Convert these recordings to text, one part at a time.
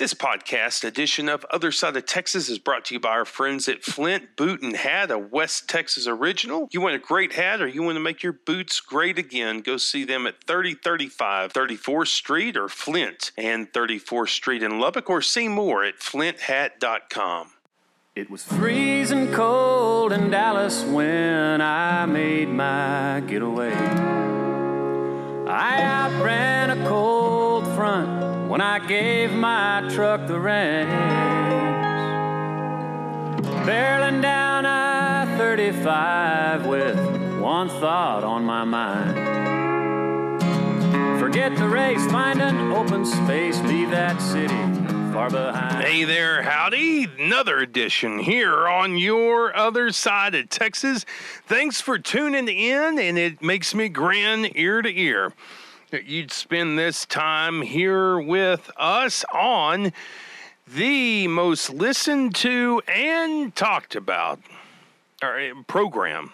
This podcast edition of Other Side of Texas is brought to you by our friends at Flint Boot and Hat, a West Texas original. You want a great hat or you want to make your boots great again, go see them at 3035 34th Street or Flint and 34th Street in Lubbock or see more at flinthat.com. It was freezing cold in Dallas when I made my getaway. I outran a cold front when I gave my truck the reins. Barreling down I 35 with one thought on my mind. Forget the race, find an open space, leave that city far behind. Hey there, howdy. Another edition here on your other side of Texas. Thanks for tuning in, and it makes me grin ear to ear that you'd spend this time here with us on the most listened to and talked about eh, program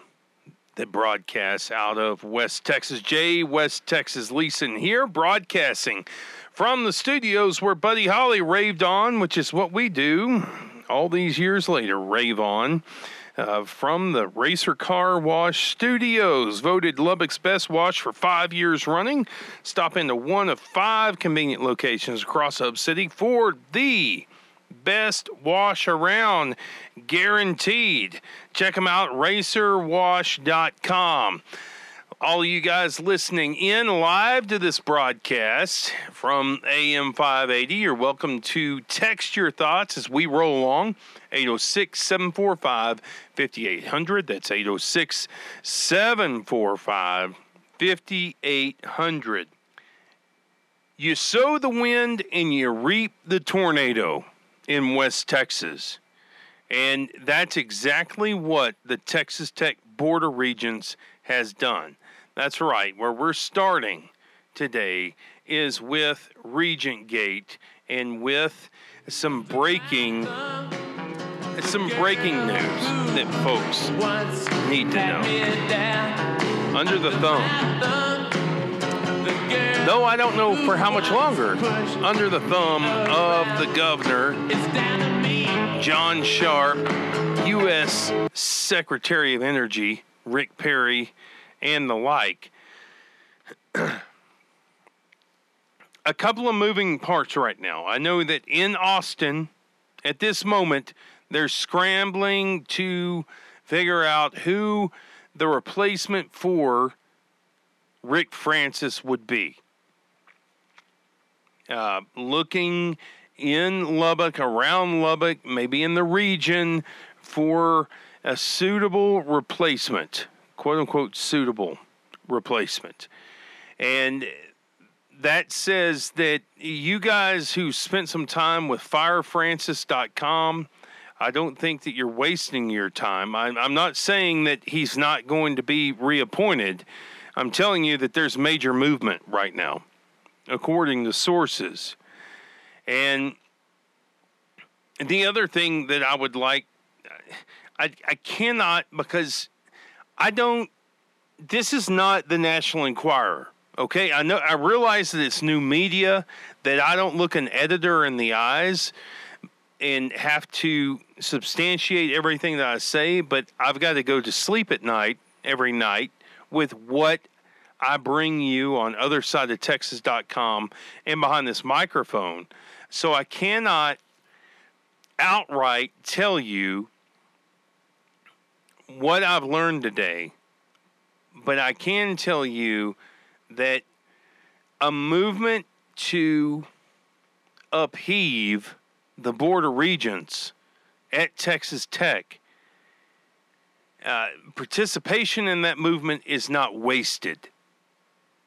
that broadcasts out of West Texas. Jay West Texas Leeson here, broadcasting from the studios where Buddy Holly raved on, which is what we do all these years later, rave on uh, from the Racer Car Wash Studios, voted Lubbock's best wash for five years running. Stop into one of five convenient locations across Hub City for the best wash around, guaranteed. Check them out, racerwash.com all you guys listening in live to this broadcast from AM 580, you're welcome to text your thoughts as we roll along. 806 745 5800. That's 806 745 5800. You sow the wind and you reap the tornado in West Texas. And that's exactly what the Texas Tech Board of Regents has done. That's right. Where we're starting today is with Regent Gate and with some breaking some breaking news that folks need to know. Under the thumb. Though I don't know for how much longer, under the thumb of the governor, John Sharp, U.S. Secretary of Energy, Rick Perry, and the like. a couple of moving parts right now. I know that in Austin, at this moment, they're scrambling to figure out who the replacement for Rick Francis would be. Uh, looking in Lubbock, around Lubbock, maybe in the region for a suitable replacement quote unquote suitable replacement. And that says that you guys who spent some time with firefrancis.com, I don't think that you're wasting your time. I'm, I'm not saying that he's not going to be reappointed. I'm telling you that there's major movement right now, according to sources. And the other thing that I would like, I, I cannot, because I don't. This is not the National Enquirer. Okay, I know. I realize that it's new media. That I don't look an editor in the eyes and have to substantiate everything that I say. But I've got to go to sleep at night every night with what I bring you on other side of Texas.com and behind this microphone. So I cannot outright tell you what I've learned today, but I can tell you that a movement to upheave the Board of Regents at Texas Tech, uh, participation in that movement is not wasted.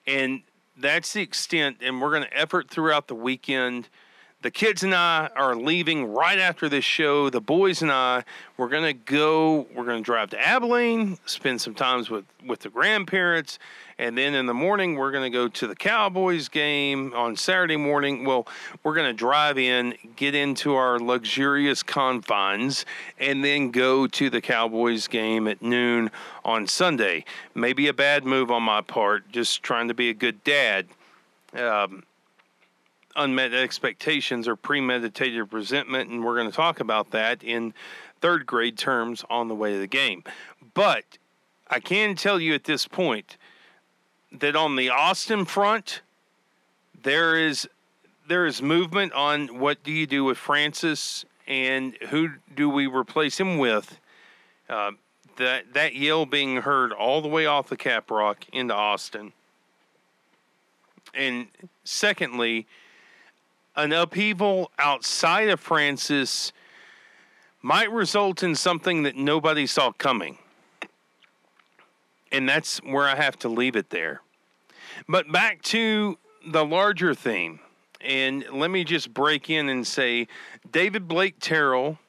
And that's the extent, and we're going to effort throughout the weekend the kids and I are leaving right after this show. The boys and I, we're gonna go. We're gonna drive to Abilene, spend some times with with the grandparents, and then in the morning we're gonna go to the Cowboys game on Saturday morning. Well, we're gonna drive in, get into our luxurious confines, and then go to the Cowboys game at noon on Sunday. Maybe a bad move on my part, just trying to be a good dad. Um, unmet expectations or premeditated resentment, and we're going to talk about that in third grade terms on the way to the game. But I can tell you at this point that on the Austin front, there is there is movement on what do you do with Francis and who do we replace him with. Uh, that that yell being heard all the way off the Caprock into Austin. And secondly, an upheaval outside of Francis might result in something that nobody saw coming. And that's where I have to leave it there. But back to the larger theme. And let me just break in and say David Blake Terrell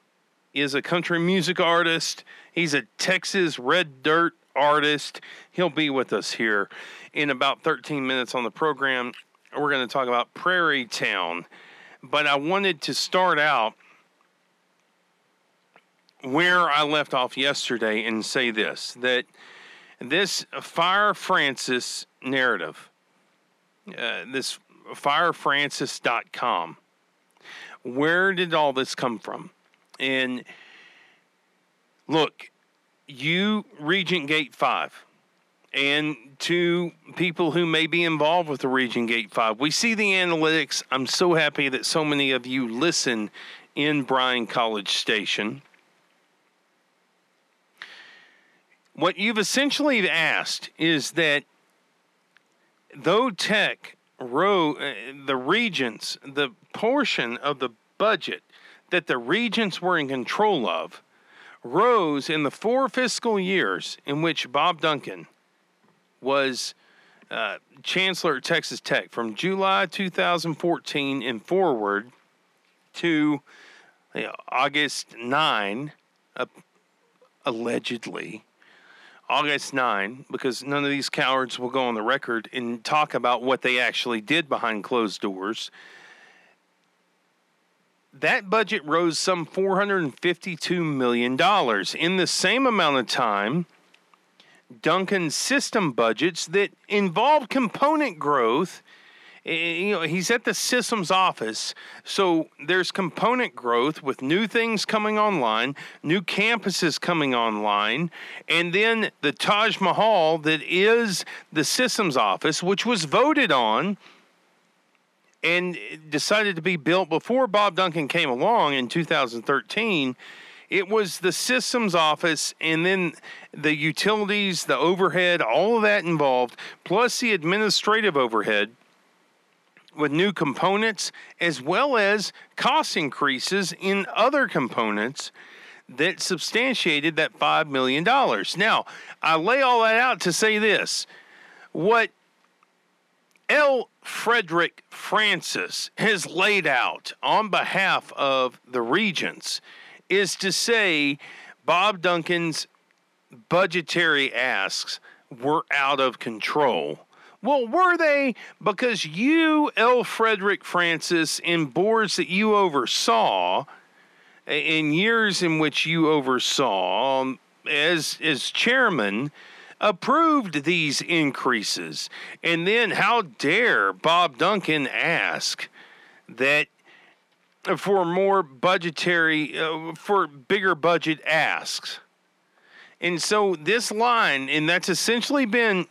is a country music artist. He's a Texas red dirt artist. He'll be with us here in about 13 minutes on the program. We're going to talk about Prairie Town. But I wanted to start out where I left off yesterday and say this that this Fire Francis narrative, uh, this firefrancis.com, where did all this come from? And look, you, Regent Gate 5, and to people who may be involved with the Regent Gate 5, we see the analytics. I'm so happy that so many of you listen in Bryan College Station. What you've essentially asked is that though tech row uh, the regents the portion of the budget that the regents were in control of rose in the four fiscal years in which Bob Duncan was uh, chancellor at Texas Tech from July 2014 and forward to you know, August 9, uh, allegedly. August 9, because none of these cowards will go on the record and talk about what they actually did behind closed doors that budget rose some $452 million. In the same amount of time, Duncan's system budgets that involve component growth. Eh, you know, he's at the systems office, so there's component growth with new things coming online, new campuses coming online, and then the Taj Mahal that is the systems office, which was voted on and decided to be built before Bob Duncan came along in 2013. It was the systems office and then the utilities, the overhead, all of that involved, plus the administrative overhead with new components as well as cost increases in other components that substantiated that $5 million. Now, I lay all that out to say this. What L. Frederick Francis has laid out on behalf of the regents is to say Bob Duncan's budgetary asks were out of control. Well, were they? Because you, L. Frederick Francis, in boards that you oversaw, in years in which you oversaw as as chairman, approved these increases. And then, how dare Bob Duncan ask that for more budgetary, uh, for bigger budget asks? And so, this line, and that's essentially been.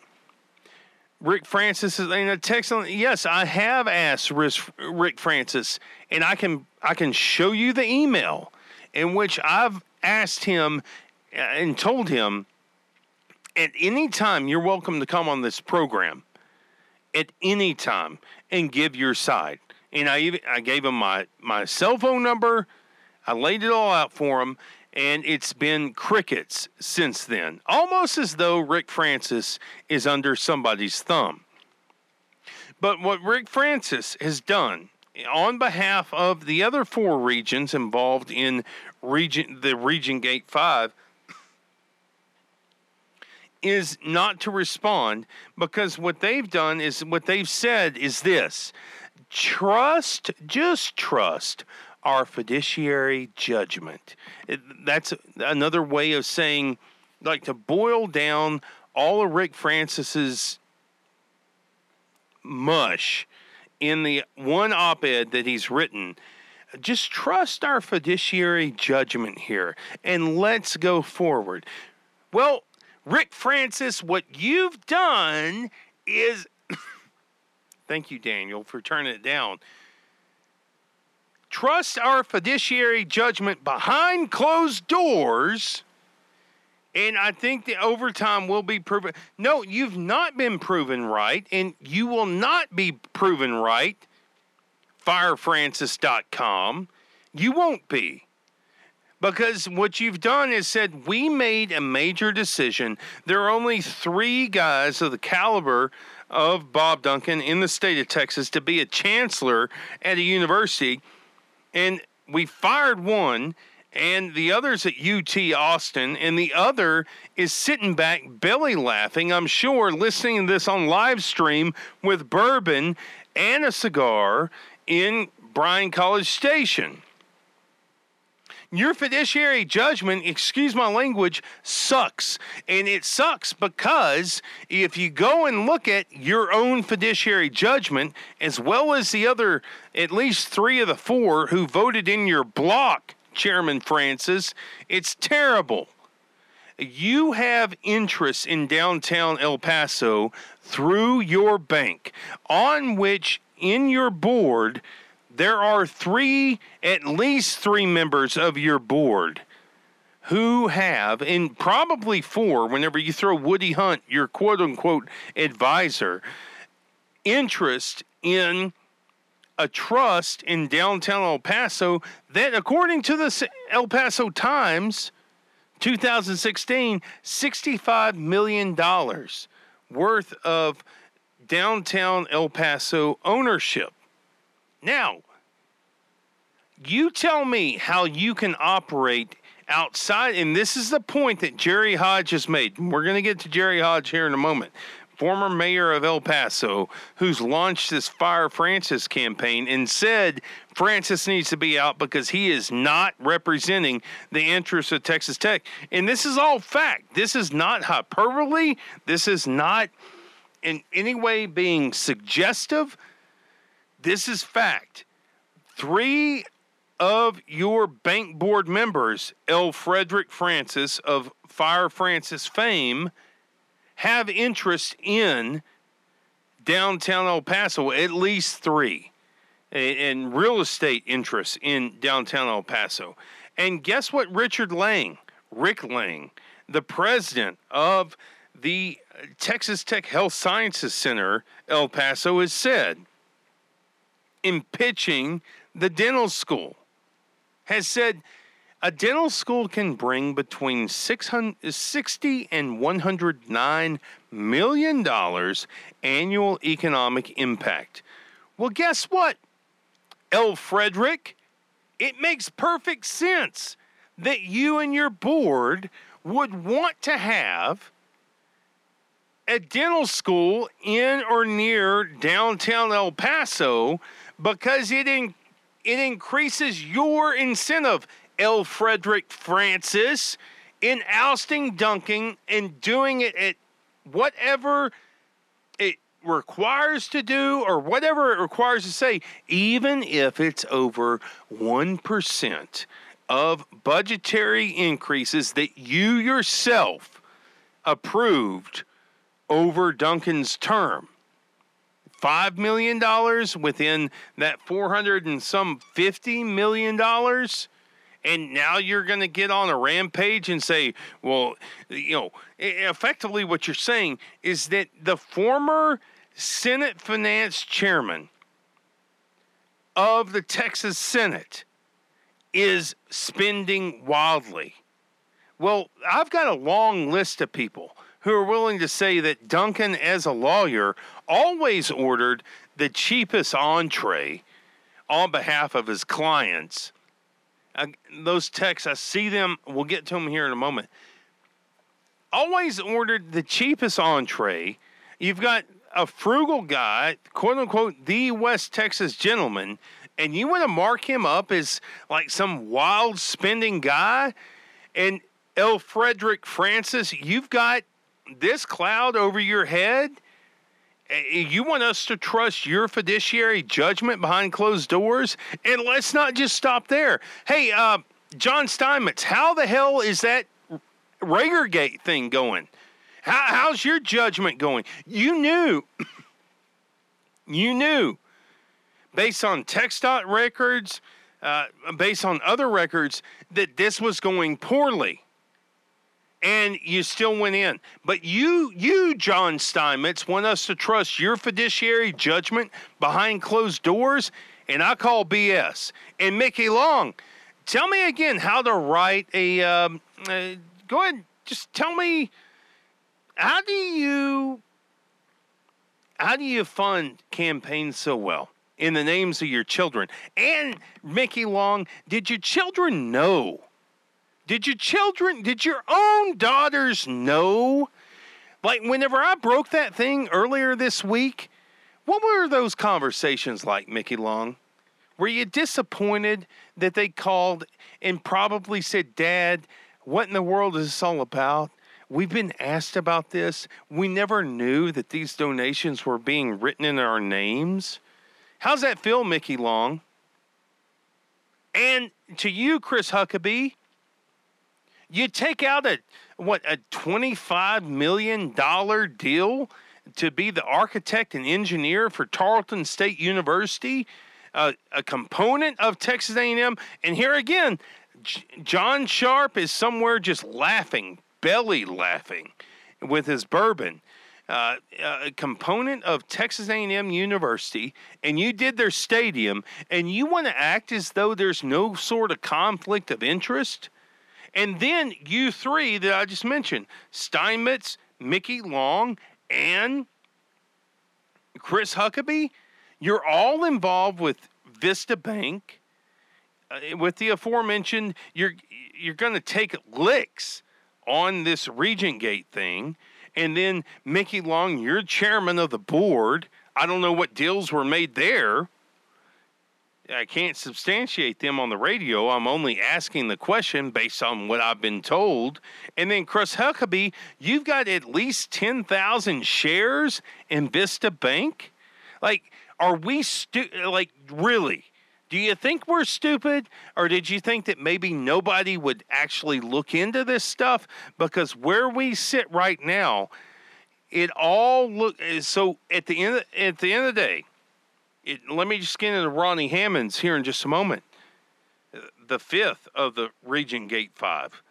Rick Francis is in a text. On, yes, I have asked Rick Francis, and I can I can show you the email in which I've asked him uh, and told him at any time, you're welcome to come on this program at any time and give your side. And I even I gave him my my cell phone number. I laid it all out for him, and it's been crickets since then. Almost as though Rick Francis is under somebody's thumb. But what Rick Francis has done on behalf of the other four regents involved in region the Regent Gate 5 is not to respond because what they've done is what they've said is this trust, just trust our fiduciary judgment. It, that's another way of saying, like, to boil down all of Rick Francis's mush in the one op ed that he's written. Just trust our fiduciary judgment here and let's go forward. Well, Rick Francis, what you've done is. Thank you, Daniel, for turning it down. Trust our fiduciary judgment behind closed doors. And I think the overtime will be proven. No, you've not been proven right, and you will not be proven right. FireFrancis.com. You won't be because what you've done is said we made a major decision. There are only three guys of the caliber of Bob Duncan in the state of Texas to be a chancellor at a university, and we fired one. And the other's at UT Austin, and the other is sitting back, belly laughing, I'm sure, listening to this on live stream with bourbon and a cigar in Bryan College Station. Your fiduciary judgment, excuse my language, sucks. And it sucks because if you go and look at your own fiduciary judgment, as well as the other, at least three of the four who voted in your block, Chairman Francis, it's terrible. You have interests in downtown El Paso through your bank, on which in your board there are three, at least three members of your board who have, and probably four, whenever you throw Woody Hunt, your quote unquote advisor, interest in a trust in downtown El Paso that, according to the El Paso Times, 2016, $65 million worth of downtown El Paso ownership. Now, you tell me how you can operate outside, and this is the point that Jerry Hodge has made. We're going to get to Jerry Hodge here in a moment. Former mayor of El Paso, who's launched this Fire Francis campaign and said Francis needs to be out because he is not representing the interests of Texas Tech. And this is all fact. This is not hyperbole. This is not in any way being suggestive. This is fact. Three of your bank board members, L. Frederick Francis of Fire Francis fame, have interest in downtown El Paso, at least three, and real estate interests in downtown El Paso. And guess what Richard Lang, Rick Lang, the president of the Texas Tech Health Sciences Center, El Paso, has said in pitching the dental school has said a dental school can bring between 60 and 109 million dollars annual economic impact. Well, guess what? L. Frederick, it makes perfect sense that you and your board would want to have a dental school in or near downtown El Paso because it in, it increases your incentive, L. Frederick Francis, in ousting Duncan and doing it at whatever it requires to do or whatever it requires to say, even if it's over 1% of budgetary increases that you yourself approved over Duncan's term. $5 million within that 400 and some $50 million and now you're going to get on a rampage and say, well, you know, effectively what you're saying is that the former Senate finance chairman of the Texas Senate is spending wildly. Well, I've got a long list of people who are willing to say that Duncan, as a lawyer, always ordered the cheapest entree on behalf of his clients. Uh, those texts, I see them, we'll get to them here in a moment. Always ordered the cheapest entree. You've got a frugal guy, quote unquote, the West Texas gentleman, and you want to mark him up as like some wild spending guy. And L. Frederick Francis, you've got this cloud over your head Eh, You want us to trust your fiduciary judgment behind closed doors? And let's not just stop there. Hey, uh, John Steinmetz, how the hell is that Ragergate thing going? How, how's your judgment going? You knew, you knew, based on TxDOT records, uh, based on other records, that this was going poorly and you still went in. But you, you, John Steinmetz, want us to trust your fiduciary judgment behind closed doors, and I call BS. And Mickey Long, tell me again how to write a. Um, uh, go ahead, just tell me how do you how do you fund campaigns so well in the names of your children? And Mickey Long, did your children know? Did your children, did your own daughters know? Like, whenever I broke that thing earlier this week, what were those conversations like, Mickey Long? Were you disappointed that they called and probably said, Dad, what in the world is this all about? We've been asked about this. We never knew that these donations were being written in our names. How's that feel, Mickey Long? And to you, Chris Huckabee, you take out a what a twenty-five million dollar deal to be the architect and engineer for Tarleton State University, uh, a component of Texas A&M. And here again, J- John Sharp is somewhere just laughing, belly laughing, with his bourbon. Uh, a component of Texas A&M University, and you did their stadium, and you want to act as though there's no sort of conflict of interest. And then you three that I just mentioned Steinmetz, Mickey Long, and Chris Huckabee, you're all involved with Vista Bank. Uh, with the aforementioned, you're you're going to take licks on this Regent Gate thing, and then Mickey Long, you're chairman of the board. I don't know what deals were made there. I can't substantiate them on the radio. I'm only asking the question based on what I've been told. And then, Chris Huckabee, you've got at least 10,000 shares in Vista Bank. Like, are we stu- like really? Do you think we're stupid, or did you think that maybe nobody would actually look into this stuff? Because where we sit right now, it all look so. At the end, at the end of the day, it, let me just get into Ronnie Hammonds here in just a moment. The fifth of the Regent Gate Five.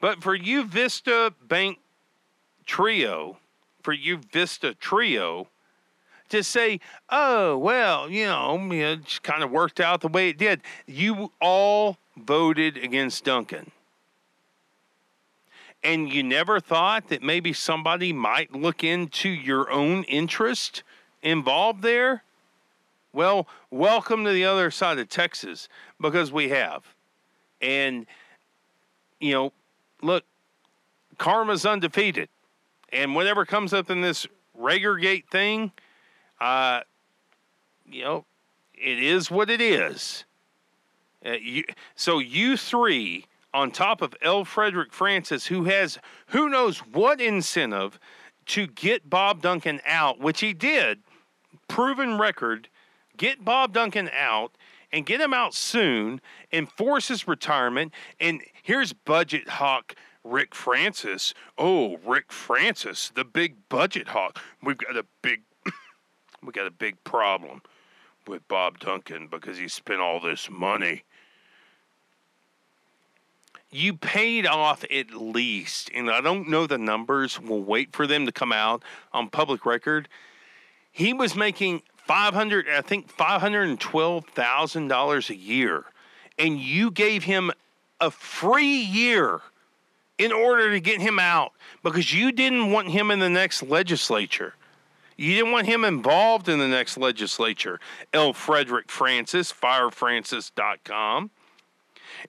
But for you, Vista Bank Trio, for you, Vista Trio, to say, oh, well, you know, it just kind of worked out the way it did. You all voted against Duncan. And you never thought that maybe somebody might look into your own interest involved there? Well, welcome to the other side of Texas because we have. And, you know, look, karma's undefeated. And whatever comes up in this Ragergate thing, uh, you know, it is what it is. Uh, you, so you three, on top of L. Frederick Francis, who has who knows what incentive to get Bob Duncan out, which he did, proven record, get Bob Duncan out and get him out soon and force his retirement. And here's budget hawk Rick Francis. Oh, Rick Francis, the big budget hawk. We've got a big we got a big problem with Bob Duncan because he spent all this money. You paid off at least, and I don't know the numbers. We'll wait for them to come out on public record. He was making five hundred, I think five hundred and twelve thousand dollars a year, and you gave him a free year in order to get him out because you didn't want him in the next legislature. You didn't want him involved in the next legislature. L. Frederick Francis, firefrancis.com.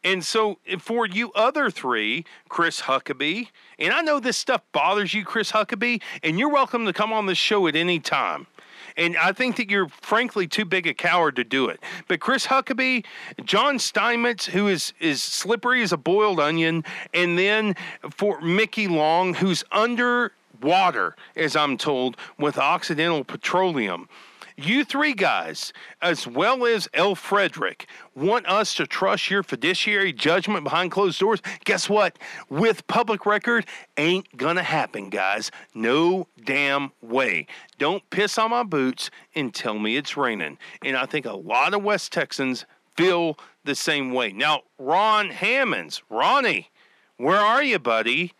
And so for you other three, Chris Huckabee, and I know this stuff bothers you, Chris Huckabee, and you're welcome to come on the show at any time. And I think that you're frankly too big a coward to do it. But Chris Huckabee, John Steinmetz, who is is slippery as a boiled onion, and then for Mickey Long, who's under water, as I'm told, with Occidental Petroleum. You three guys, as well as L. Frederick, want us to trust your fiduciary judgment behind closed doors? Guess what? With public record, ain't gonna happen, guys. No damn way. Don't piss on my boots and tell me it's raining. And I think a lot of West Texans feel the same way. Now, Ron Hammonds, Ronnie, where are you, buddy?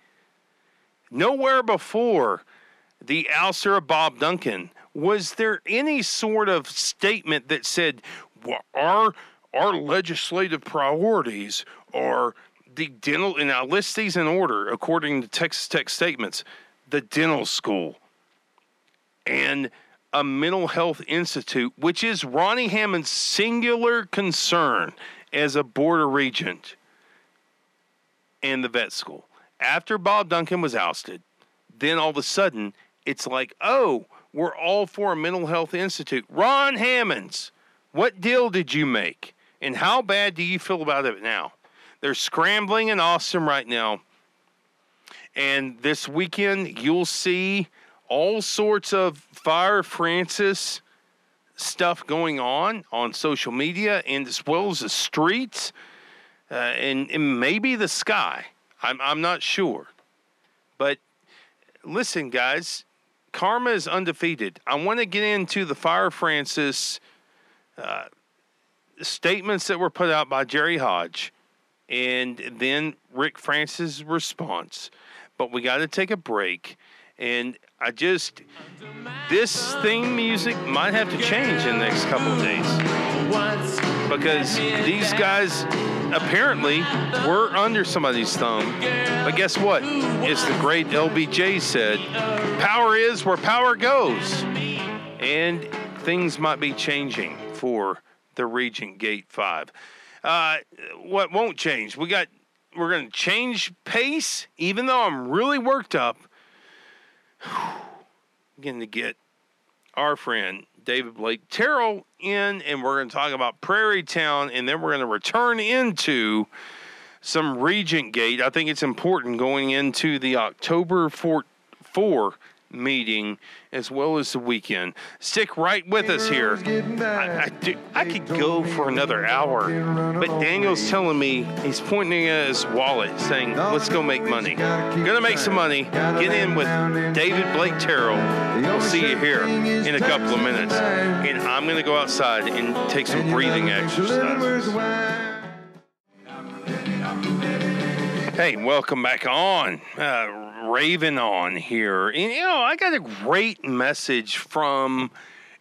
Nowhere before the ouster of Bob Duncan was there any sort of statement that said well, our our legislative priorities are the dental and I list these in order according to Texas Tech statements, the dental school and a mental health institute, which is Ronnie Hammond's singular concern as a board of regent and the vet school. After Bob Duncan was ousted, then all of a sudden it's like, oh, we're all for a mental health institute. Ron Hammonds, what deal did you make? And how bad do you feel about it now? They're scrambling in Austin right now. And this weekend, you'll see all sorts of Fire Francis stuff going on on social media and as well as the streets uh, and, and maybe the sky. I'm, I'm not sure. But listen, guys, karma is undefeated. I want to get into the Fire Francis uh, statements that were put out by Jerry Hodge and then Rick Francis' response. But we got to take a break. And I just, this theme music might have to change in the next couple of days. Because these guys apparently were under somebody's thumb. But guess what? It's the great LBJ said power is where power goes. And things might be changing for the Regent Gate 5. Uh, what won't change? We got we're going to change pace even though I'm really worked up. Going to get our friend David Blake Terrell in, and we're going to talk about Prairie Town, and then we're going to return into some Regent Gate. I think it's important going into the October 4, 4 meeting as well as the weekend. Stick right with us here. I, I, do, I could go for another hour, but Daniel's telling me he's pointing at his wallet saying, let's go make money. Gonna make some money. Get in with David Blake Terrell. We'll see you here in a couple of minutes. And I'm gonna go outside and take some breathing exercises. Hey, welcome back on. Uh, Raven on here. And, you know, I got a great message from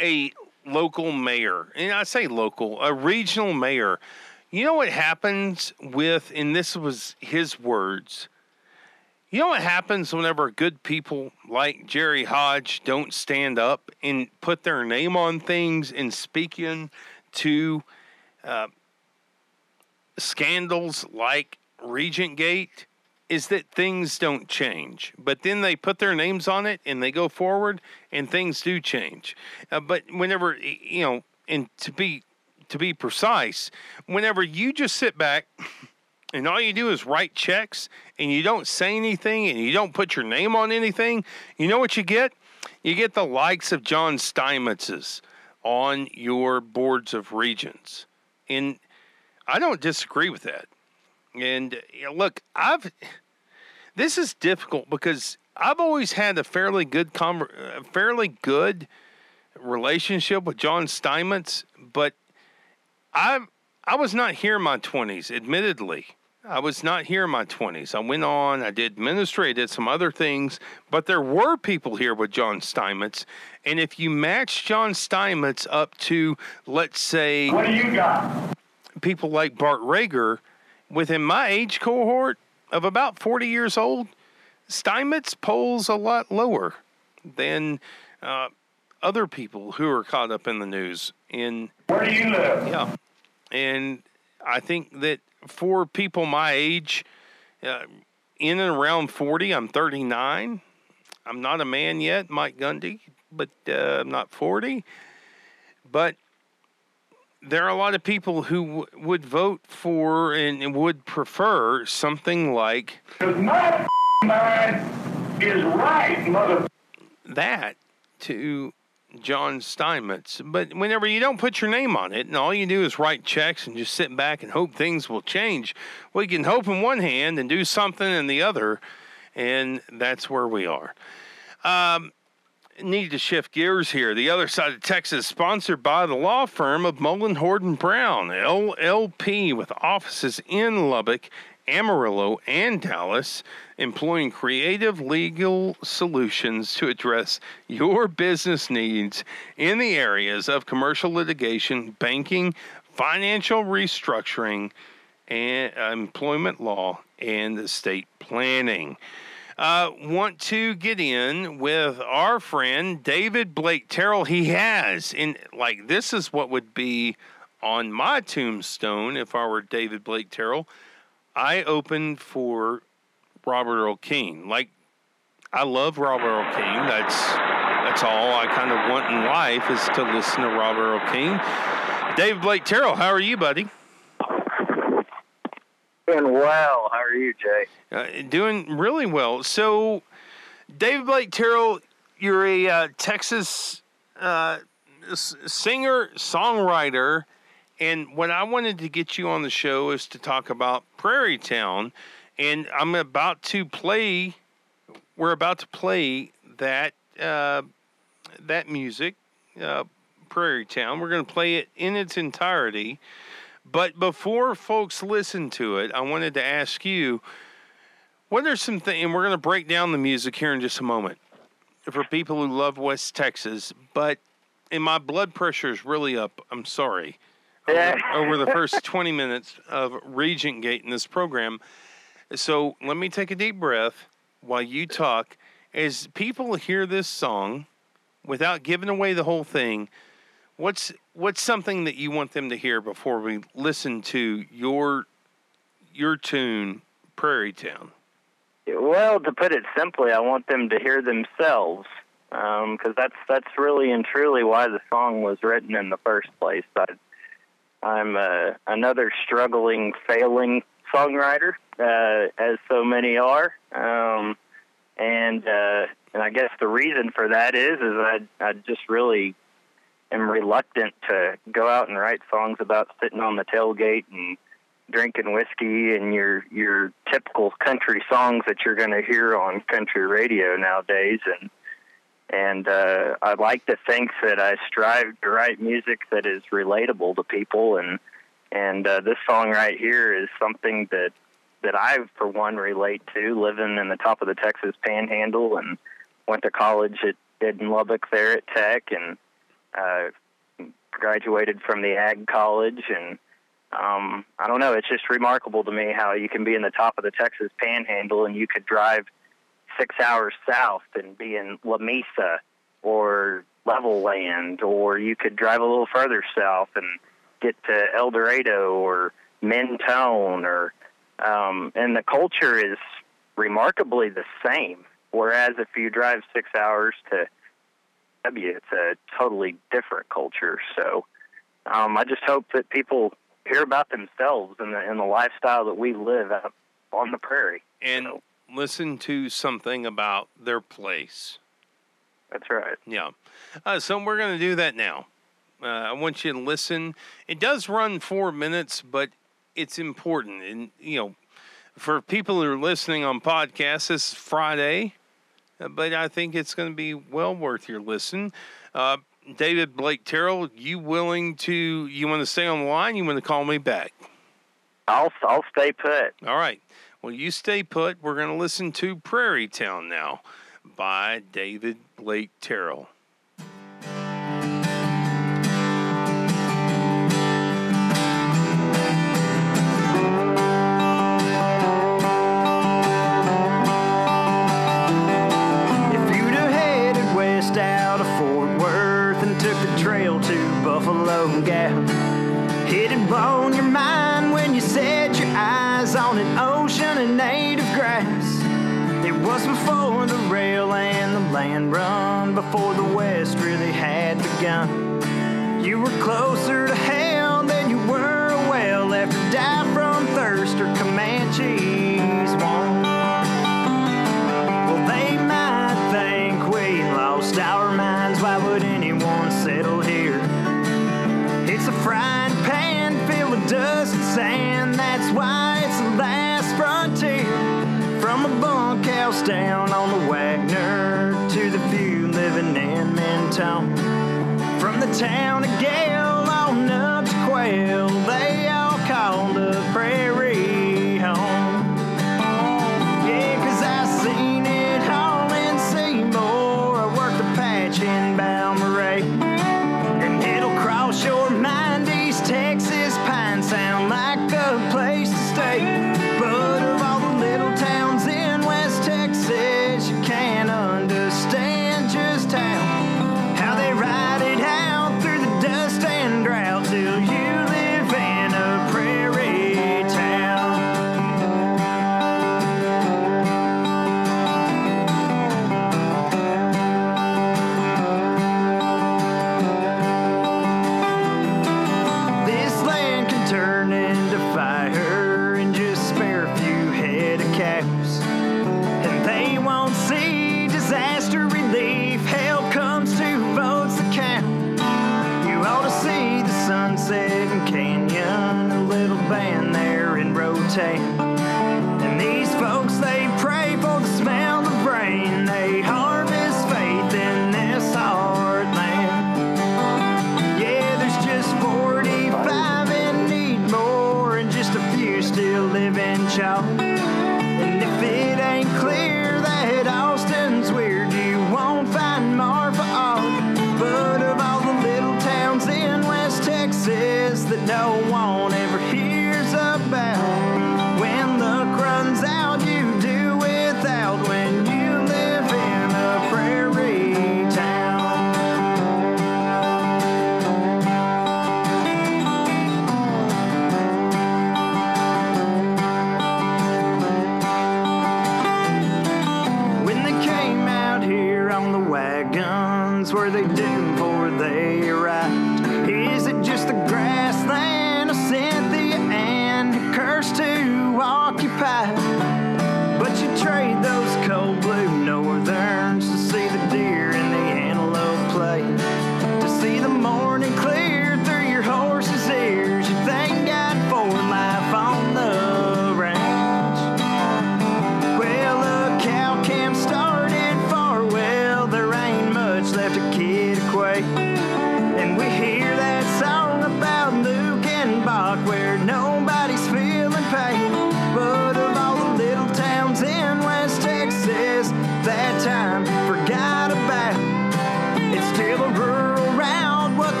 a local mayor. And I say local, a regional mayor. You know what happens with, and this was his words. You know what happens whenever good people like Jerry Hodge don't stand up and put their name on things and speaking to uh, scandals like Regent Gate? Is that things don't change, but then they put their names on it and they go forward, and things do change. Uh, but whenever you know, and to be to be precise, whenever you just sit back and all you do is write checks and you don't say anything and you don't put your name on anything, you know what you get? You get the likes of John Steinmetz's on your boards of regents, and I don't disagree with that. And look, I've this is difficult because I've always had a fairly good com- fairly good relationship with John Steinmetz, but I I was not here in my twenties, admittedly. I was not here in my 20s. I went on, I did ministry, I did some other things, but there were people here with John Steinmetz. And if you match John Steinmetz up to, let's say, what do you got? People like Bart Rager, within my age cohort, of about 40 years old, Steinmetz polls a lot lower than uh, other people who are caught up in the news. In where do you live? Yeah, and I think that for people my age, uh, in and around 40, I'm 39. I'm not a man yet, Mike Gundy, but uh, I'm not 40. But there are a lot of people who w- would vote for and would prefer something like my mind is right, mother. that to John Steinmetz. But whenever you don't put your name on it and all you do is write checks and just sit back and hope things will change, well, you can hope in one hand and do something in the other. And that's where we are. Um, need to shift gears here. The other side of Texas, sponsored by the law firm of Mullin Horton Brown, LLP, with offices in Lubbock, Amarillo, and Dallas, employing creative legal solutions to address your business needs in the areas of commercial litigation, banking, financial restructuring, and employment law, and estate planning uh, want to get in with our friend David Blake Terrell. He has, in like, this is what would be on my tombstone if I were David Blake Terrell. I opened for Robert Earl Keen. Like, I love Robert Earl Keen. That's that's all I kind of want in life is to listen to Robert Earl Keen. David Blake Terrell, how are you, buddy? Doing well. How are you, Jay? Uh, doing really well. So, David Blake Terrell, you're a uh, Texas uh, singer, songwriter, and what I wanted to get you on the show is to talk about Prairie Town, and I'm about to play. We're about to play that uh, that music, uh, Prairie Town. We're going to play it in its entirety. But before folks listen to it, I wanted to ask you what are some things, and we're going to break down the music here in just a moment for people who love West Texas, but and my blood pressure is really up. I'm sorry. Over, over the first 20 minutes of Regent Gate in this program. So let me take a deep breath while you talk. As people hear this song, without giving away the whole thing, what's what's something that you want them to hear before we listen to your your tune, Prairie Town? Well, to put it simply, I want them to hear themselves, because that's that's really and truly why the song was written in the first place. I, I'm uh, another struggling, failing songwriter, uh, as so many are, um, and uh, and I guess the reason for that is is I I just really am reluctant to go out and write songs about sitting on the tailgate and drinking whiskey and your your typical country songs that you're going to hear on country radio nowadays. And and uh I like to think that I strive to write music that is relatable to people. And and uh, this song right here is something that that I for one relate to living in the top of the Texas panhandle and went to college at in Lubbock there at Tech. And uh graduated from the ag college and um, I don't know. It's just remarkable to me how you can be in the top of the Texas Panhandle and you could drive six hours south and be in Lamesa or Levelland, or you could drive a little further south and get to Eldorado or Mentone, or um, and the culture is remarkably the same. Whereas if you drive six hours to it's a totally different culture. So um, I just hope that people hear about themselves and the, and the lifestyle that we live out on the prairie. And listen to something about their place. that's right. Yeah. Uh, so we're going to do that now. Uh, I want you to listen. It does run four minutes, but it's important. And, you know, for people who are listening on podcasts, this is Friday, but I think it's going to be well worth your listen. Uh, David Blake Terrell, you willing to, you want to stay on the line? You want to call me back? I'll I'll stay put. All right. Well, you stay put. We're going to listen to Prairie Town now by David Blake Terrell. miles before the rail and the land run, before the West really had begun. You were closer to hell than you were a whale well after die from thirst or Comanches won. Well, they might think we lost our minds. Why would anyone settle here? It's a fright. Down on the Wagner to the few living in Mentone. From the town of Gail on up to Quail, they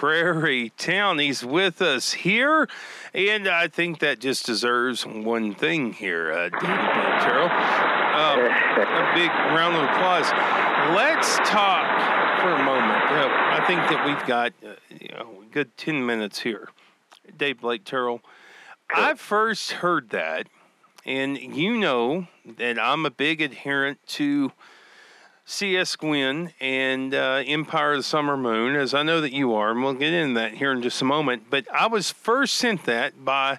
Prairie Town. He's with us here, and I think that just deserves one thing here, uh, David Blake Terrell. Um, a big round of applause. Let's talk for a moment. Uh, I think that we've got uh, you know, a good 10 minutes here. Dave Blake Terrell, I first heard that, and you know that I'm a big adherent to C.S. Gwynne and uh, Empire of the Summer Moon, as I know that you are, and we'll get into that here in just a moment. But I was first sent that by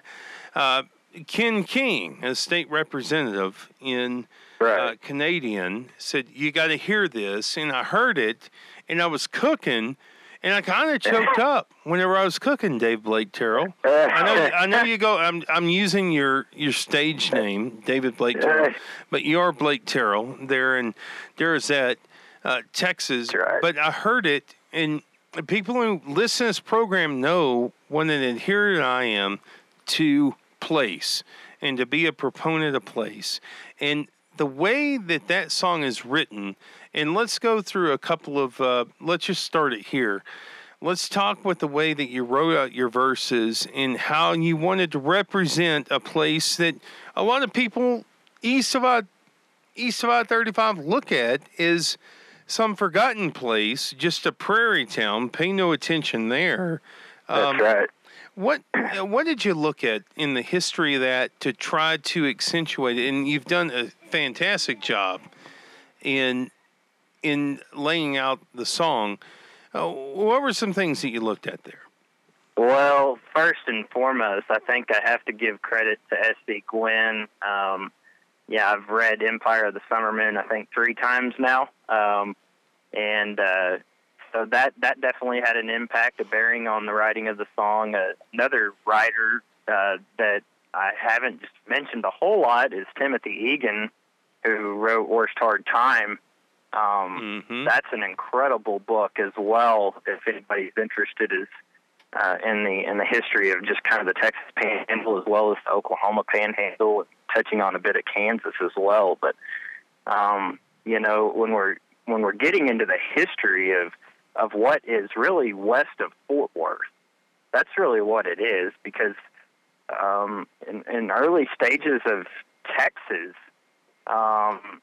uh, Ken King, a state representative in uh, Canadian, said, You got to hear this. And I heard it, and I was cooking, and I kind of choked up whenever I was cooking, Dave Blake Terrell. I know, I know you go. I'm, I'm using your, your stage name, David Blake Terrell, but you are Blake Terrell there in Darrouzett, uh, Texas. Right. But I heard it, and people who listen to this program know what an adherent I am to place and to be a proponent of place. And the way that that song is written, and let's go through a couple of, uh, let's just start it here. Let's talk with the way that you wrote out your verses and how you wanted to represent a place that a lot of people east of I, east of I thirty five look at is some forgotten place, just a prairie town. Pay no attention there. That's Um, right. What what did you look at in the history of that to try to accentuate it? And you've done a fantastic job in in laying out the song. Uh, what were some things that you looked at there? Well, first and foremost, I think I have to give credit to S.C. Gwynne. Um, yeah, I've read Empire of the Summer Moon, I think, three times now. Um, and uh, so that, that definitely had an impact, a bearing on the writing of the song. Uh, another writer uh, that I haven't mentioned a whole lot is Timothy Egan, who wrote Worst Hard Time. Um, Mhm. That's an incredible book as well. If anybody's interested, is uh, in the in the history of just kind of the Texas Panhandle as well as the Oklahoma Panhandle, touching on a bit of Kansas as well. But um, you know, when we're when we're getting into the history of of what is really west of Fort Worth, that's really what it is because um, in, in early stages of Texas, um,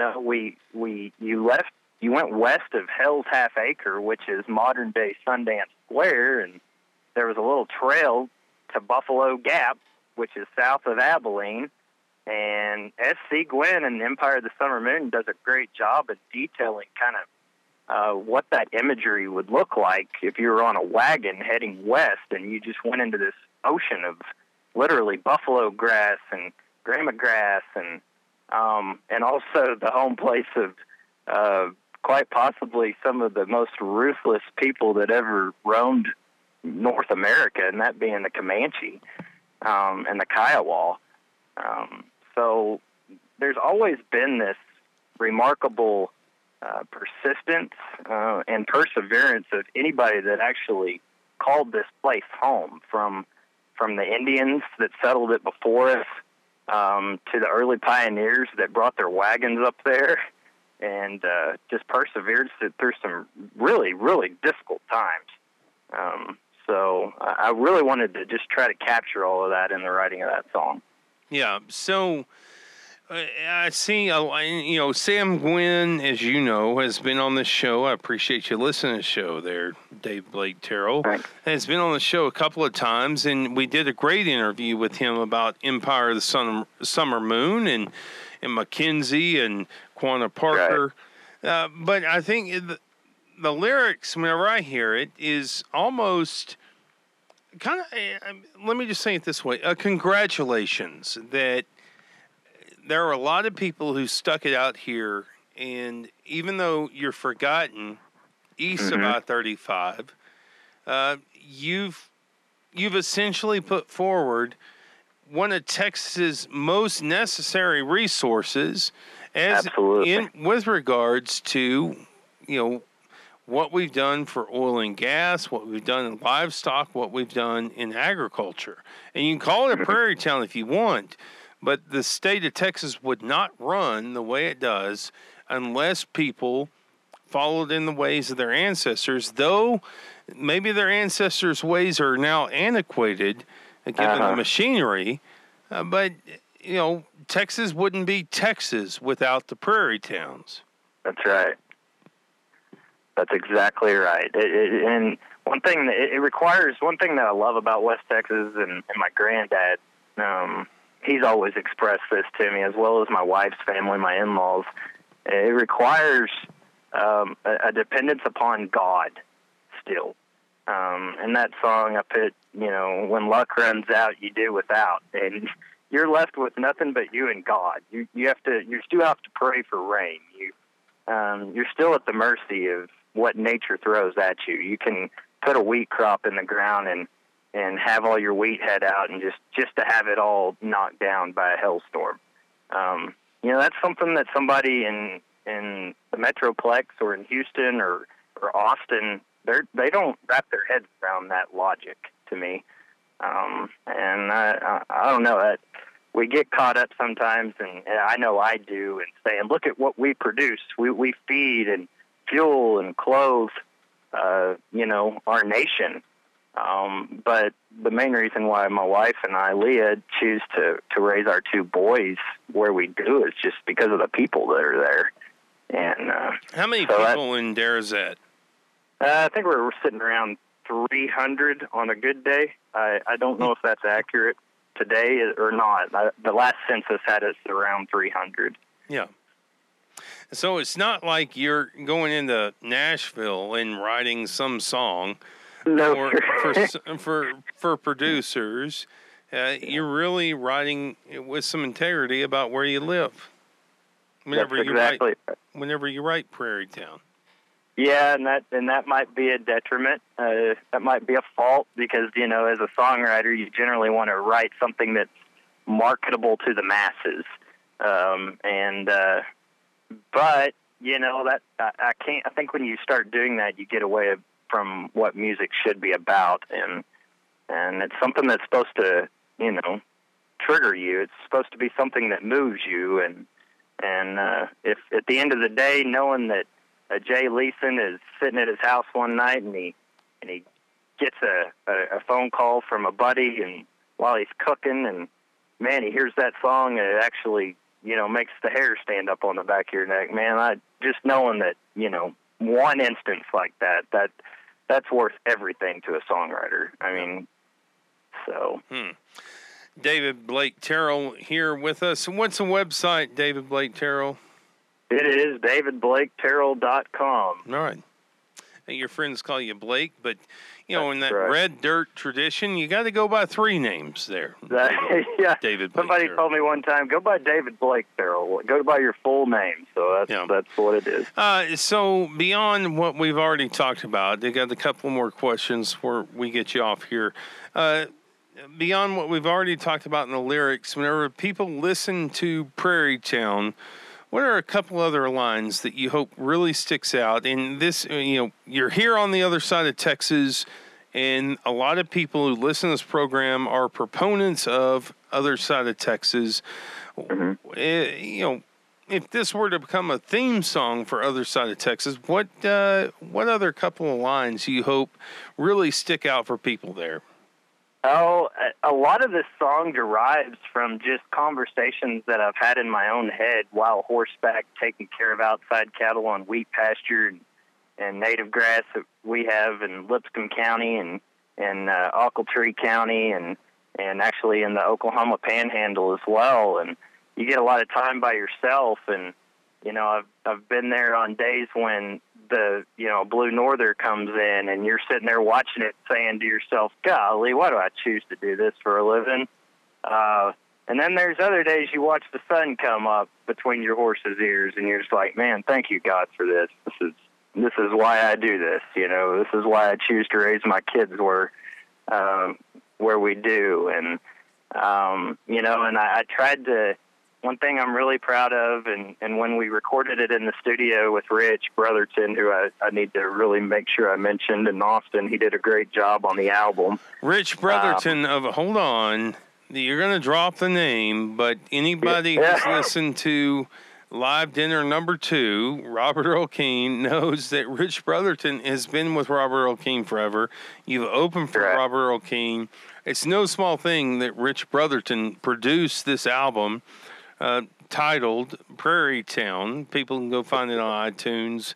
no, we we you left you went west of Hell's Half Acre, which is modern day Sundance Square, and there was a little trail to Buffalo Gap, which is south of Abilene. And S.C. Gwynne and Empire of the Summer Moon does a great job of detailing kind of uh, what that imagery would look like if you were on a wagon heading west and you just went into this ocean of literally buffalo grass and grama grass and um, and also the home place of uh, quite possibly some of the most ruthless people that ever roamed North America, and that being the Comanche um, and the Kiowa. Um, so there's always been this remarkable uh, persistence uh, and perseverance of anybody that actually called this place home from from the Indians that settled it before us um, to the early pioneers that brought their wagons up there and uh, just persevered through some really, really difficult times. Um, so I really wanted to just try to capture all of that in the writing of that song. Yeah. So I see, you know, Sam Gwynne, as you know, has been on this show. I appreciate you listening to the show there, Dave Blake Terrell. Thanks. Has been on the show a couple of times, and we did a great interview with him about Empire of the Sun, Summer Moon and, and Mackenzie and Quanah Parker. Uh, but I think the, the lyrics, whenever I hear it, is almost kind of let me just say it this way uh, congratulations that there are a lot of people who stuck it out here and even though you're forgotten east of i-35 uh, you've you've essentially put forward one of texas's most necessary resources as Absolutely. in with regards to you know what we've done for oil and gas, what we've done in livestock, what we've done in agriculture. And you can call it a prairie town if you want, but the state of Texas would not run the way it does unless people followed in the ways of their ancestors, though maybe their ancestors' ways are now antiquated uh, given the Uh-huh. machinery. Uh, but, you know, Texas wouldn't be Texas without the prairie towns. That's right. That's exactly right. It, it, and one thing that it, it requires, one thing that I love about West Texas and, and my granddad, um, he's always expressed this to me, as well as my wife's family, my in-laws. It requires um, a, a dependence upon God still. Um, and that song, I put, you know, when luck runs out, you do without, and you're left with nothing but you and God. You you have to, you still have to pray for rain. You um, you're still at the mercy of what nature throws at you. You can put a wheat crop in the ground and and have all your wheat head out, and just just to have it all knocked down by a hailstorm. Um, you know, that's something that somebody in in the Metroplex or in Houston or or Austin, they're they don't wrap their heads around that logic to me. Um, and I, I I don't know that we get caught up sometimes, and, and I know I do, and saying, look at what we produce. We we feed and fuel and clothe, uh, you know, our nation. Um, but the main reason why my wife and I, Leah, choose to to raise our two boys where we do is just because of the people that are there. And uh, How many So that- people in Darrouzett? uh, I think we're, we're sitting around 300 on a good day. I, I don't know if that's accurate today or not. I, the last census had us around 300. Yeah. So it's not like you're going into Nashville and writing some song No, or for for for producers. Uh, you're really writing with some integrity about where you live. Whenever that's you exactly. write, whenever you write Prairie Town. Yeah, and that and that might be a detriment. Uh, that might be a fault because you know, as a songwriter, you generally want to write something that's marketable to the masses. Um, and uh, but you know that I, I can't. I think when you start doing that, you get away from what music should be about, and and it's something that's supposed to you know trigger you. It's supposed to be something that moves you, and and uh, if at the end of the day, knowing that uh, Jay Leeson is sitting at his house one night and he and he gets a, a, a phone call from a buddy and while he's cooking and man he hears that song and it actually you know makes the hair stand up on the back of your neck man I just knowing that you know one instance like that that that's worth everything to a songwriter I mean so Hmm. David Blake Terrell here with us. What's the website, David Blake Terrell? it is davidblaketerrell.com All right. Your friends call you Blake, but you know, in that right. red dirt tradition, you got to go by three names there. That, yeah. David Blake Somebody Terrell. told me one time, go by David Blake Farrell. Go by your full name. So that's Yeah. that's what it is. Uh, so beyond what we've already talked about, they got a couple more questions where we get you off here. Uh, beyond what we've already talked about in the lyrics, whenever people listen to Prairie Town, what are a couple other lines that you hope really sticks out? And this, uh, you know, you're here on the other side of Texas, and a lot of people who listen to this program are proponents of other side of Texas. Uh, you know, if this were to become a theme song for other side of Texas, what uh, what other couple of lines you hope really stick out for people there? Oh, a- lot of this song derives from just conversations that I've had in my own head while horseback taking care of outside cattle on wheat pasture and, and native grass that we have in Lipscomb County and and uh, Ochiltree County and and actually in the Oklahoma Panhandle as well. And you get a lot of time by yourself, and you know I've I've been there on days when the you know blue norther comes in and you're sitting there watching it saying to yourself golly why do i choose to do this for a living? Uh and then there's other days you watch the sun come up between your horse's ears and you're just like man thank you god for this. This is this is why i do this you know. This is why i choose to raise my kids where um where we do. And um you know and i, I tried to one thing I'm really proud of, and, and when we recorded it in the studio with Rich Brotherton, who I, I need to really make sure I mentioned in Austin, he did a great job on the album. Rich um, Brotherton of Hold On, you're going to drop the name, but anybody Yeah. who's listened to Live Dinner Number Two, Robert Earl Keen, knows that Rich Brotherton has been with Robert Earl Keen forever. You've opened for Correct. Robert Earl Keen. It's no small thing that Rich Brotherton produced this album uh, titled Prairie Town. People can go find it on iTunes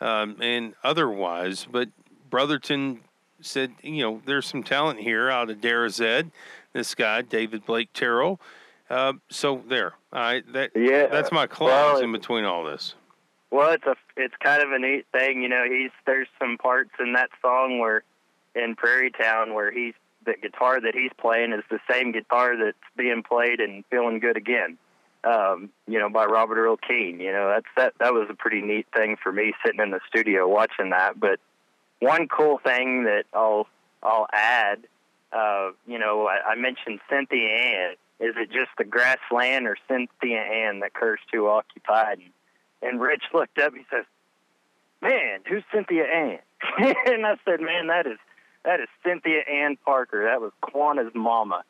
um, and otherwise. But Brotherton said, you know, there's some talent here out of Darrouzett. This guy, David Blake Terrell. Uh, so there, I that Yeah. that's my clause Well, in between all this. Well, it's a it's kind of a neat thing, you know. He's there's some parts in that song where in Prairie Town where he's the guitar that he's playing is the same guitar that's being played in Feeling Good Again. Um, you know, by Robert Earl Keen. You know, that's that that was a pretty neat thing for me sitting in the studio watching that. But one cool thing that I'll I'll add, uh, you know, I, I mentioned Cynthia Ann. Is it just the grassland or Cynthia Ann that cursed who occupied? And, and Rich looked up. He says, "Man, who's Cynthia Ann?" and I said, "Man, that is that is Cynthia Ann Parker. That was Quanah's mama."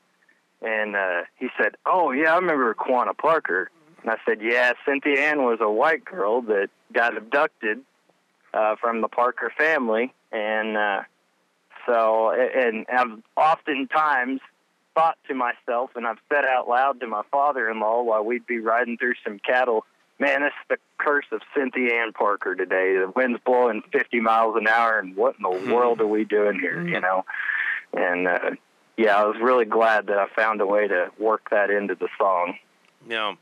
And uh, he said, "Oh yeah, I remember Quanah Parker." And I said, "Yeah, Cynthia Ann was a white girl that got abducted uh, from the Parker family, and uh, so and I've oftentimes thought to myself, and I've said out loud to my father-in-law while we'd be riding through some cattle man, this is the curse of Cynthia Ann Parker today. The wind's blowing 50 miles an hour, and what in the world are we doing here? You know, and uh, yeah, I was really glad that I found a way to work that into the song. Yeah.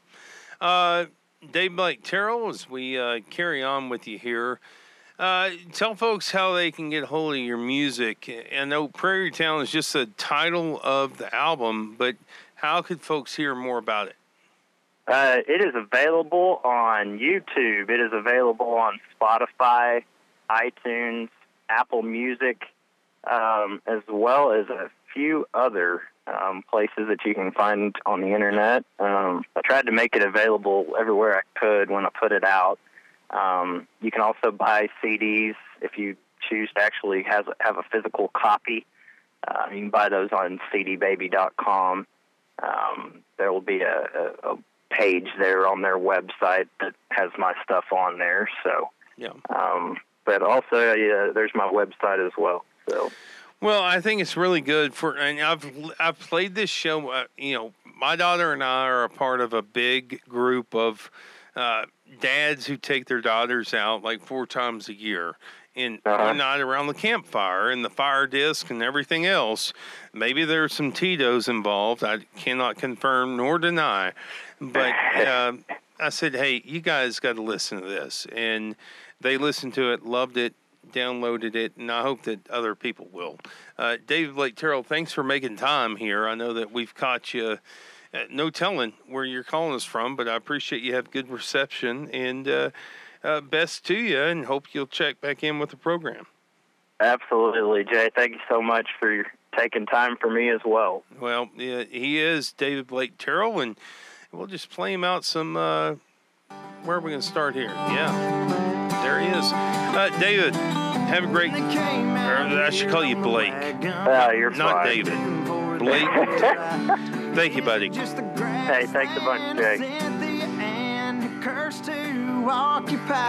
Uh, Dave Blake Terrell, as we uh, carry on with you here, uh, tell folks how they can get hold of your music. I know Prairie Town is just the title of the album, but how could folks hear more about it? Uh, it is available on YouTube. It is available on Spotify, iTunes, Apple Music, um, as well as a few other um, places that you can find on the internet. Um, I tried to make it available everywhere I could when I put it out. Um, you can also buy CDs if you choose to actually have, have a physical copy. Uh, you can buy those on cdbaby.com. Um, there will be a, a, a page there on their website that has my stuff on there. So, Yeah. um, but also yeah, there's my website as well. So, Well, I think it's really good for, and I've I've played this show. Uh, you know, my daughter and I are a part of a big group of uh, dads who take their daughters out like four times a year. And Uh-huh. one night around the campfire and the fire disc and everything else. Maybe there's some Tito's involved. I cannot confirm nor deny. But uh, I said, hey, you guys got to listen to this. And they listened to it, loved it, downloaded it, and I hope that other people will. Uh, David Blake Terrell, thanks for making time here. I know that we've caught you. Uh, no telling where you're calling us from, but I appreciate you have good reception and uh, uh, best to you, and hope you'll check back in with the program. absolutely, Jay. Thank you so much for your, taking time for me as well. Well, yeah, he is David Blake Terrell, and we'll just play him out some. Uh, where are we going to start here? Yeah, Uh, David, have a great. Or I should call you Blake, Uh, you're not fine. David. Blake. Thank you, buddy. Hey, thanks a bunch, Jay.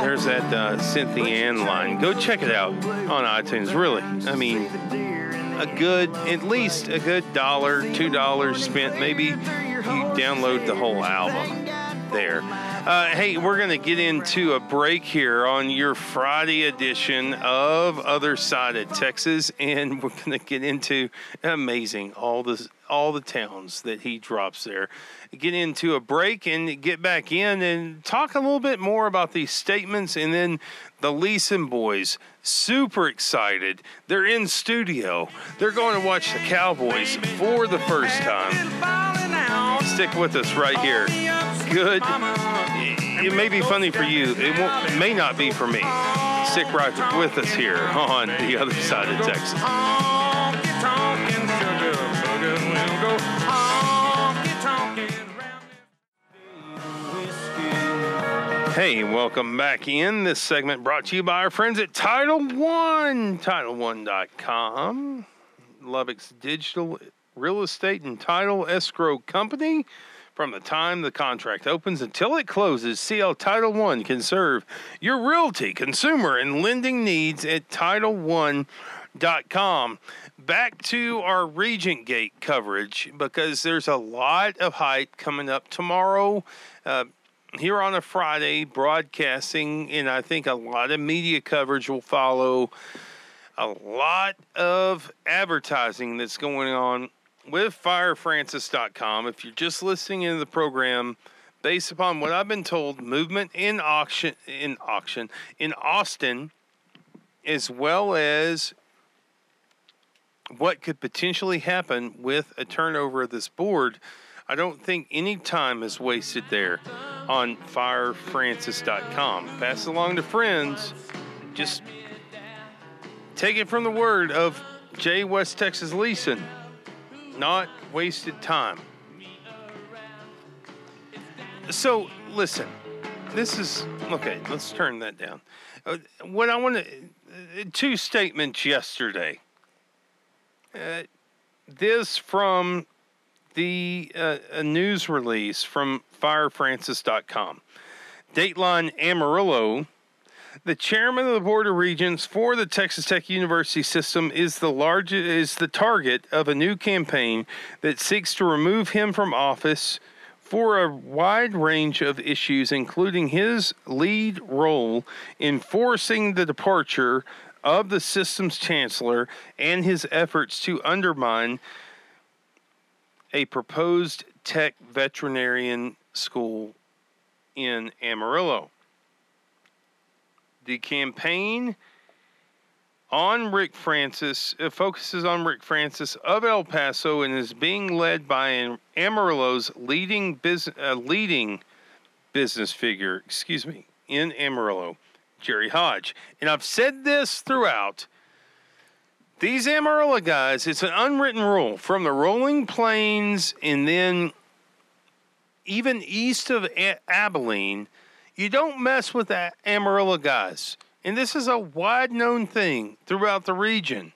There's that uh, Cynthia Ann line. Go check it out on iTunes. Really, I mean, a good, at least a good dollar, two dollars spent. Maybe you download the whole album there. Uh, hey, we're going to get into a break here on your Friday edition of Other Side of Texas, and we're going to get into amazing all the all the towns that he drops there. Get into a break and get back in and talk a little bit more about these statements, and then the Leeson boys. Super excited. They're in studio. They're going to watch the Cowboys for the first time. Stick with us right here. Good. It may be funny for you. It, won't, may not be for me. Stick right with us here on the other side of Texas. Hey, welcome back in. This segment brought to you by our friends at Title One, TitleOne.com, Lubbock's digital real estate and title escrow company. From the time the contract opens until it closes, CL Title One can serve your realty, consumer, and lending needs at TitleOne.com. Back to our Regent Gate coverage because there's a lot of hype coming up tomorrow. Uh, here on a Friday, broadcasting, and I think a lot of media coverage will follow. A lot of advertising that's going on with firefrancis.com. If you're just listening into the program, based upon what I've been told, movement in auction in auction in Austin, as well as what could potentially happen with a turnover of this board. I don't think any time is wasted there on firefrancis.com. Pass along to friends. Just take it from the word of J. West Texas Leeson. Not wasted time. So, listen, this is okay. Let's turn that down. Uh, what I want to two statements yesterday. Uh, this from the uh, a news release from firefrancis.com. Dateline Amarillo, the chairman of the Board of Regents for the Texas Tech University system, is the largest is the target of a new campaign that seeks to remove him from office for a wide range of issues, including his lead role in forcing the departure of the system's chancellor and his efforts to undermine a proposed tech veterinarian school in Amarillo. The campaign on Rick Francis it focuses on Rick Francis of El Paso and is being led by Amarillo's leading business uh, leading business figure, excuse me, in Amarillo, Jerry Hodge. And I've said this throughout. These Amarillo guys, it's an unwritten rule from the rolling plains and then even east of Abilene, you don't mess with the Amarillo guys. And this is a wide known thing throughout the region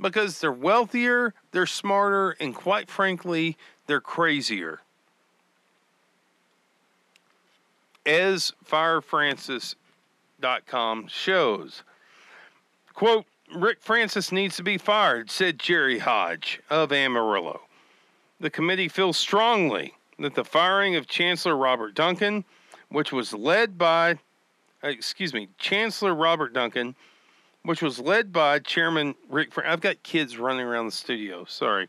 because they're wealthier, they're smarter, and quite frankly, they're crazier. As firefrancis.com shows, quote, Rick Francis needs to be fired, said Jerry Hodge of Amarillo. The committee feels strongly that the firing of Chancellor Robert Duncan, which was led by uh, excuse me, Chancellor Robert Duncan, which was led by Chairman Rick. I've got kids running around the studio. Sorry.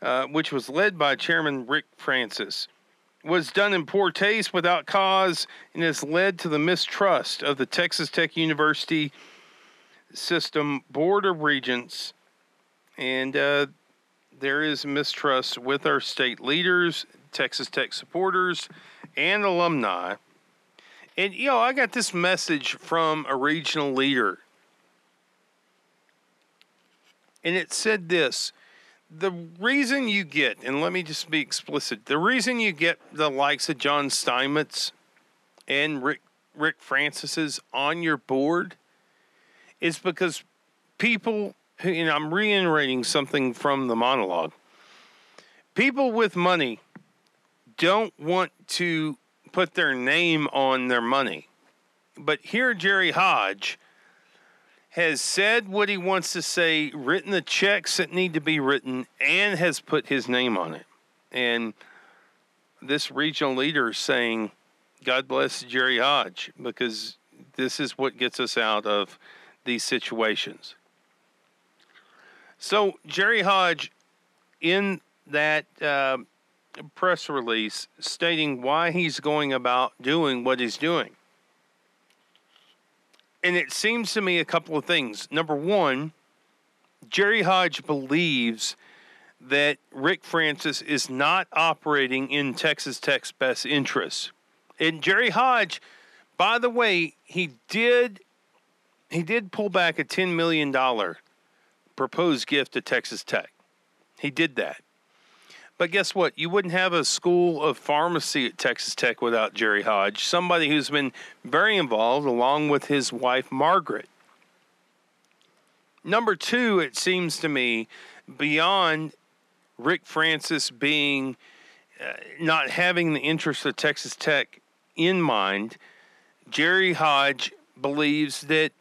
Uh, which was led by Chairman Rick Francis, was done in poor taste, without cause, and has led to the mistrust of the Texas Tech University System Board of Regents, and uh, there is mistrust with our state leaders, Texas Tech supporters, and alumni and, you know, I got this message from a regional leader. And it said this the reason you get, and let me just be explicit, the reason you get the likes of John Steinmetz and Rick, Rick Francis's on your board is because people, and I'm reiterating something from the monologue, people with money don't want to put their name on their money. But here, Jerry Hodge has said what he wants to say, written the checks that need to be written, and has put his name on it. And this regional leader is saying, God bless Jerry Hodge, because this is what gets us out of these situations. So, Jerry Hodge, in that uh, press release stating why he's going about doing what he's doing. And it seems to me a couple of things. Number one, Jerry Hodge believes that Rick Francis is not operating in Texas Tech's best interests. And Jerry Hodge, by the way, he did he did pull back a $10 million proposed gift to Texas Tech. He did that. But guess what? You wouldn't have a school of pharmacy at Texas Tech without Jerry Hodge, somebody who's been very involved along with his wife, Margaret. Number two, it seems to me, beyond Rick Francis being uh, not having the interest of Texas Tech in mind, Jerry Hodge believes that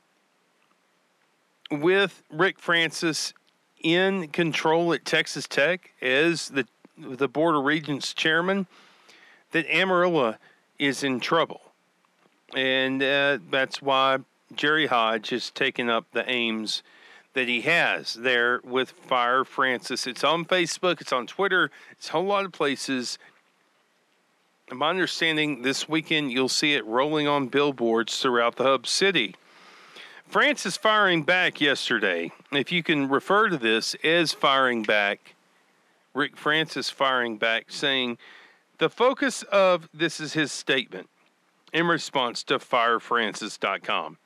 with Rick Francis in control at Texas Tech as the the Board of Regents chairman, that Amarillo is in trouble. And uh, that's why Jerry Hodge has taken up the aims that he has there with Fire Francis. It's on Facebook, it's on Twitter, it's a whole lot of places. my understanding, this weekend you'll see it rolling on billboards throughout the hub city. Francis firing back yesterday. If you can refer to this as firing back, Rick Francis firing back, saying, The focus of this is his statement in response to firefrancis.com.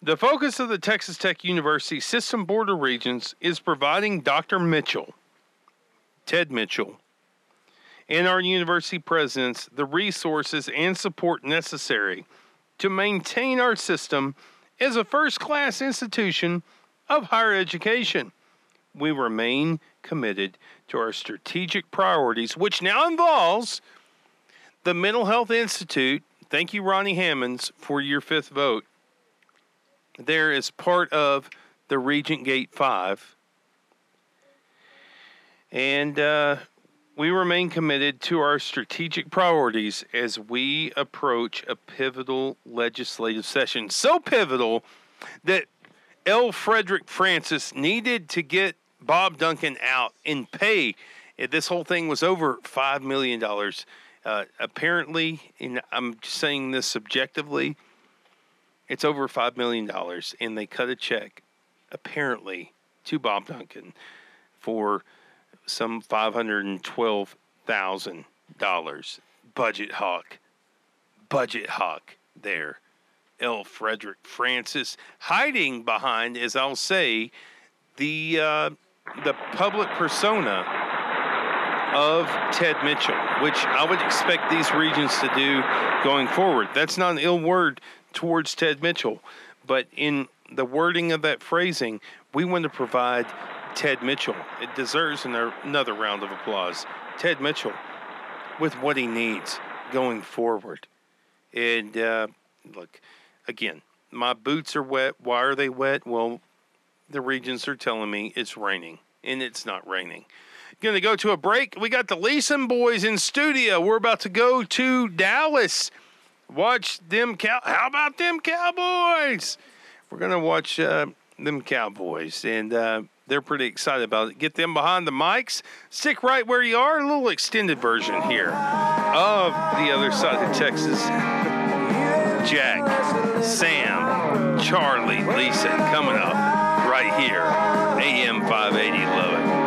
The focus of the Texas Tech University System Board of Regents is providing Dr. Mitchell, Tedd Mitchell, and our university presidents the resources and support necessary to maintain our system as a first class institution of higher education. We remain committed to our strategic priorities, which now involves the Mental Health Institute. Thank you, Ronnie Hammonds, for your fifth vote. There is part of the Regent Gate 5. And uh, we remain committed to our strategic priorities as we approach a pivotal legislative session. So pivotal that L. Frederick Francis needed to get Bob Duncan out in pay. This whole thing was over $5 million. Uh, apparently, and I'm saying this subjectively, it's over $5 million. And they cut a check, apparently, to Bob Duncan for some $512,000. Budget hawk. Budget hawk there. L. Frederick Francis hiding behind, as I'll say, the uh, the public persona of Tedd Mitchell, which I would expect these regions to do going forward. That's not an ill word towards Tedd Mitchell, but in the wording of that phrasing, we want to provide Tedd Mitchell. It deserves another round of applause. Tedd Mitchell with what he needs going forward. And uh, look, again, my boots are wet. Why are they wet? Well, the regents are telling me it's raining, and it's not raining. Going to go to a break. We got the Leeson boys in studio. We're about to go to Dallas. Watch them cow. How about them Cowboys? We're going to watch uh, them Cowboys, and uh, they're pretty excited about it. Get them behind the mics. Stick right where you are. A little extended version here of the other side of Texas. Jack, Sam, Charlie, Lisa coming up right here. AM 580 Love it.